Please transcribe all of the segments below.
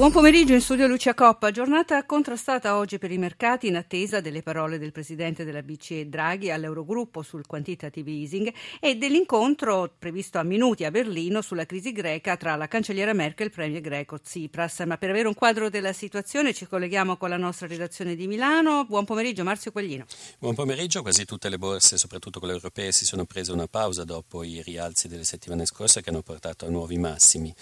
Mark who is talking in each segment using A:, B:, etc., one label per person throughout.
A: Buon pomeriggio in studio Lucia Coppa. Giornata contrastata oggi per i mercati in attesa delle parole del presidente della BCE Draghi all'Eurogruppo sul quantitative easing e dell'incontro previsto a minuti a Berlino sulla crisi greca tra la cancelliera Merkel e il premier greco Tsipras. Ma per avere un quadro della situazione ci colleghiamo con la nostra redazione di Milano. Buon pomeriggio Marzio Quaglino.
B: Buon pomeriggio. Quasi tutte le borse, soprattutto quelle europee, si sono prese una pausa dopo i rialzi delle settimane scorse che hanno portato a nuovi massimi.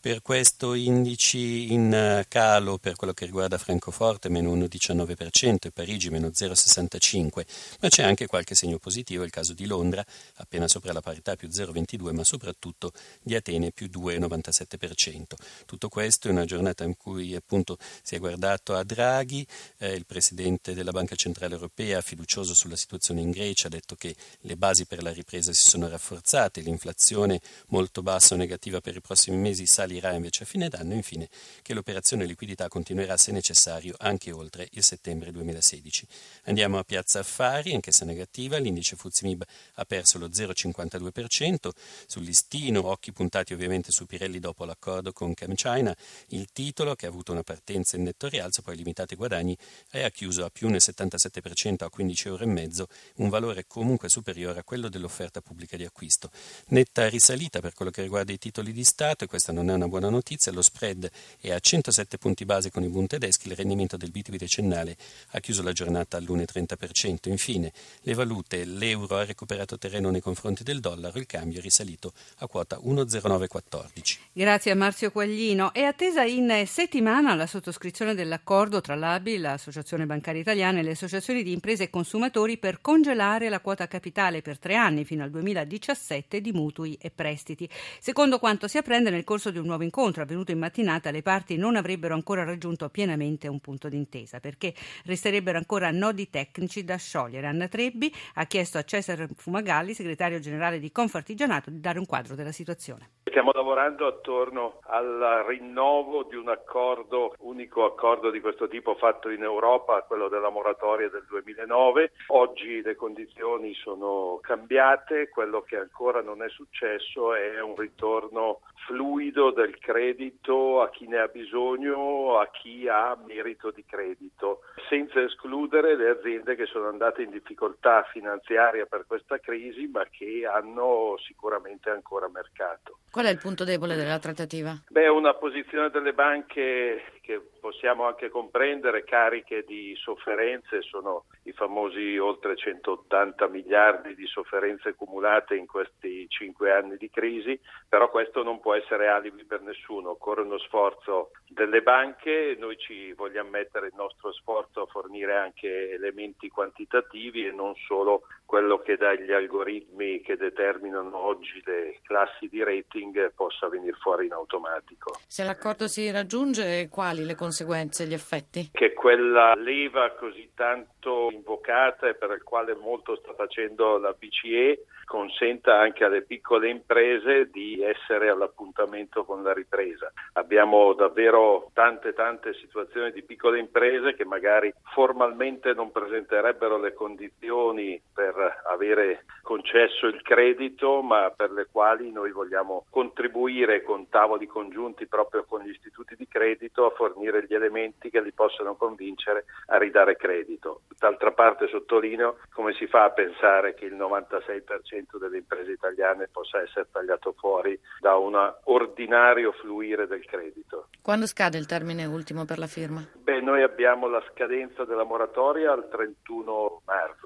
B: Per questo indici in eh, calo per quello che riguarda Francoforte meno 1,19% e Parigi meno 0,65%, ma c'è anche qualche segno positivo, il caso di Londra appena sopra la parità più 0,22%, ma soprattutto di Atene più 2,97%. Tutto questo in una giornata in cui appunto si è guardato a Draghi, eh, il presidente della Banca Centrale Europea, fiducioso sulla situazione in Grecia, ha detto che le basi per la ripresa si sono rafforzate, l'inflazione molto bassa o negativa per i prossimi mesi salirà invece a fine d'anno infine che l'operazione liquidità continuerà se necessario anche oltre il settembre 2016. Andiamo a Piazza Affari, anch'essa negativa, l'indice Fuzimib ha perso lo 0,52%, sul listino occhi puntati ovviamente su Pirelli dopo l'accordo con ChemChina, il titolo che ha avuto una partenza in netto rialzo, poi limitati guadagni, è chiuso a più 1,77% a 15,5 euro, un valore comunque superiore a quello dell'offerta pubblica di acquisto. Netta risalita per quello che riguarda i titoli di Stato, e questa non è una buona notizia, lo spread è a 107 punti base con i Bund tedeschi, il rendimento del BTP decennale ha chiuso la giornata all'1,30%. Infine, le valute, l'euro ha recuperato terreno nei confronti del dollaro, il cambio è risalito a quota 1,0914.
A: Grazie a Marzio Quaglino. È attesa in settimana la sottoscrizione dell'accordo tra l'ABI, l'Associazione Bancaria Italiana e le associazioni di imprese e consumatori per congelare la quota capitale per tre anni fino al 2017 di mutui e prestiti. Secondo quanto si apprende nel corso di un nuovo incontro avvenuto in mattinata, le parti non avrebbero ancora raggiunto pienamente un punto d'intesa perché resterebbero ancora nodi tecnici da sciogliere. Anna Trebbi ha chiesto a Cesare Fumagalli, segretario generale di Confartigianato, di dare un quadro della situazione.
C: Stiamo lavorando attorno al rinnovo di un accordo, unico accordo di questo tipo fatto in Europa, quello della moratoria del 2009. Oggi le condizioni sono cambiate, quello che ancora non è successo è un ritorno fluido del credito a chi ne ha bisogno, a chi ha merito di credito, senza escludere le aziende che sono andate in difficoltà finanziaria per questa crisi ma che hanno sicuramente ancora mercato.
A: Qual è il punto debole della trattativa?
C: Beh, una posizione delle banche che possiamo anche comprendere cariche di sofferenze, sono i famosi oltre 180 miliardi di sofferenze cumulate in questi cinque anni di crisi, però questo non può essere alibi per nessuno, occorre uno sforzo delle banche, noi ci vogliamo mettere il nostro sforzo a fornire anche elementi quantitativi e non solo quello che dagli algoritmi che determinano oggi le classi di rating possa venire fuori in automatico.
A: Se l'accordo si raggiunge, quali le conseguenze, gli effetti?
C: Che quella leva così tanto invocata e per il quale molto sta facendo la BCE consenta anche alle piccole imprese di essere all'appuntamento con la ripresa. Abbiamo davvero tante tante situazioni di piccole imprese che magari formalmente non presenterebbero le condizioni per avere concesso il credito, ma per le quali noi vogliamo contribuire con tavoli congiunti proprio con gli istituti di credito a fornire gli elementi che li possano convincere a ridare credito. D'altra parte sottolineo come si fa a pensare che il 96% delle imprese italiane possa essere tagliato fuori da un ordinario fluire del credito.
A: Quando scade il termine ultimo per la firma?
C: Beh, noi abbiamo la scadenza della moratoria al 31 marzo.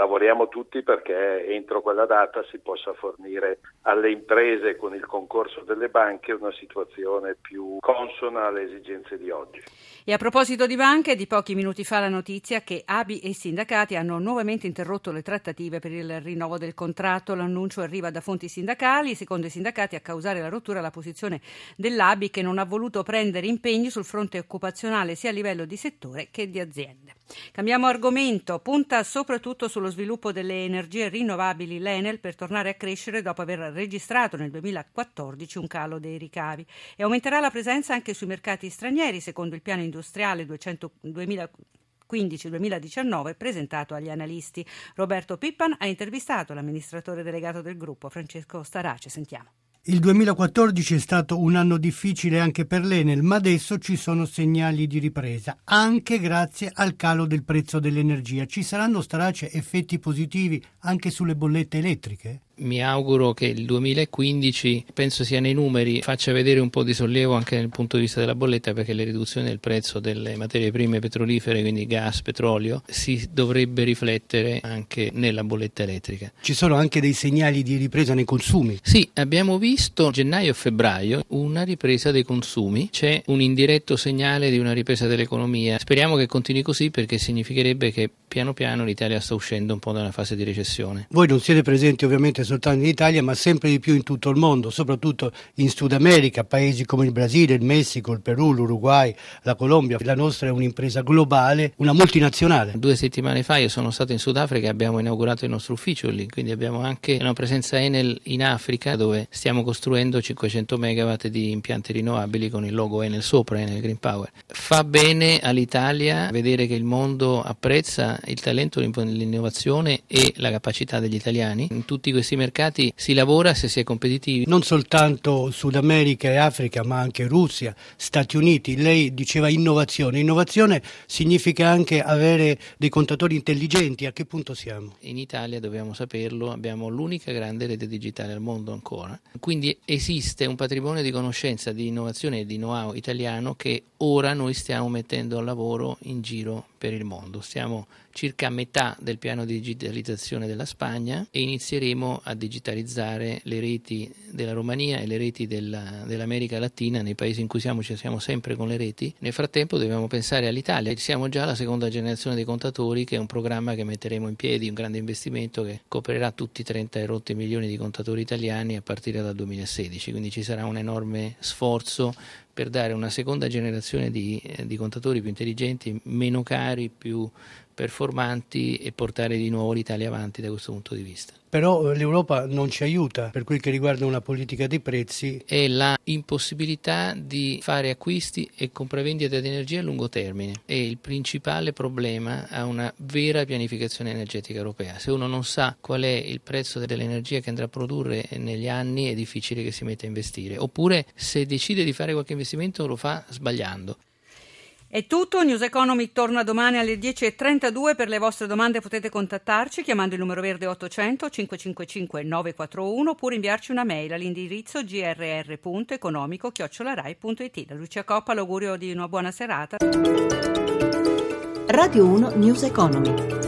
C: Lavoriamo tutti perché entro quella data si possa fornire alle imprese con il concorso delle banche una situazione più consona alle esigenze di oggi.
A: E a proposito di banche, di pochi minuti fa la notizia che ABI e i sindacati hanno nuovamente interrotto le trattative per il rinnovo del contratto. L'annuncio arriva da fonti sindacali. Secondo i sindacati a causare la rottura la posizione dell'ABI che non ha voluto prendere impegni sul fronte occupazionale sia a livello di settore che di aziende. Cambiamo argomento, punta soprattutto sullo sviluppo delle energie rinnovabili l'Enel per tornare a crescere dopo aver registrato nel 2014 un calo dei ricavi e aumenterà la presenza anche sui mercati stranieri secondo il piano industriale 200, 2015-2019 presentato agli analisti. Roberto Pippan ha intervistato l'amministratore delegato del gruppo Francesco Starace. Sentiamo.
D: Il 2014 è stato un anno difficile anche per l'Enel, ma adesso ci sono segnali di ripresa, anche grazie al calo del prezzo dell'energia. Ci saranno starace effetti positivi anche sulle bollette elettriche?
E: Mi auguro che il 2015, penso sia nei numeri, faccia vedere un po' di sollievo anche dal punto di vista della bolletta perché le riduzioni del prezzo delle materie prime petrolifere, quindi gas, petrolio, si dovrebbe riflettere anche nella bolletta elettrica.
D: Ci sono anche dei segnali di ripresa nei consumi?
E: Sì, abbiamo visto gennaio e febbraio una ripresa dei consumi, c'è un indiretto segnale di una ripresa dell'economia. Speriamo che continui così perché significherebbe che piano piano l'Italia sta uscendo un po' da una fase di recessione.
D: Voi non siete presenti ovviamente soltanto in Italia, ma sempre di più in tutto il mondo, soprattutto in Sud America, paesi come il Brasile, il Messico, il Perù, l'Uruguay, la Colombia. La nostra è un'impresa globale, una multinazionale.
E: Due settimane fa io sono stato in Sudafrica e abbiamo inaugurato il nostro ufficio lì, quindi abbiamo anche una presenza Enel in Africa dove stiamo costruendo 500 megawatt di impianti rinnovabili con il logo Enel sopra, Enel Green Power. Fa bene all'Italia vedere che il mondo apprezza il talento, l'innovazione e la capacità degli italiani. In tutti questi mercati si lavora se si è competitivi.
D: Non soltanto Sud America e Africa, ma anche Russia, Stati Uniti. Lei diceva innovazione. Innovazione significa anche avere dei contatori intelligenti. A che punto siamo?
E: In Italia, dobbiamo saperlo, abbiamo l'unica grande rete digitale al mondo ancora. Quindi esiste un patrimonio di conoscenza, di innovazione e di know-how italiano che ora noi stiamo mettendo al lavoro in giro per il mondo. Stiamo circa metà del piano di digitalizzazione della Spagna e inizieremo a digitalizzare le reti della Romania e le reti della, dell'America Latina nei paesi in cui siamo, ci siamo sempre con le reti. Nel frattempo dobbiamo pensare all'Italia. Siamo già alla seconda generazione dei contatori che è un programma che metteremo in piedi, un grande investimento che coprirà tutti i 30 e rotti milioni di contatori italiani a partire dal 2016, quindi ci sarà un enorme sforzo per dare una seconda generazione di, eh, di contatori più intelligenti, meno cari, più performanti e portare di nuovo l'Italia avanti da questo punto di vista.
D: Però eh, l'Europa non ci aiuta per quel che riguarda una politica dei prezzi.
E: È la impossibilità di fare acquisti e compravendite di energia a lungo termine. È il principale problema a una vera pianificazione energetica europea. Se uno non sa qual è il prezzo dell'energia che andrà a produrre negli anni è difficile che si metta a investire. Oppure se decide di fare qualche investimento lo fa sbagliando.
A: È tutto, News Economy torna domani alle 10.32, per le vostre domande potete contattarci chiamando il numero verde 800 555 941 oppure inviarci una mail all'indirizzo grr.economico-rai.it. Da Lucia Coppa l'augurio di una buona serata.
F: Radio 1 News Economy.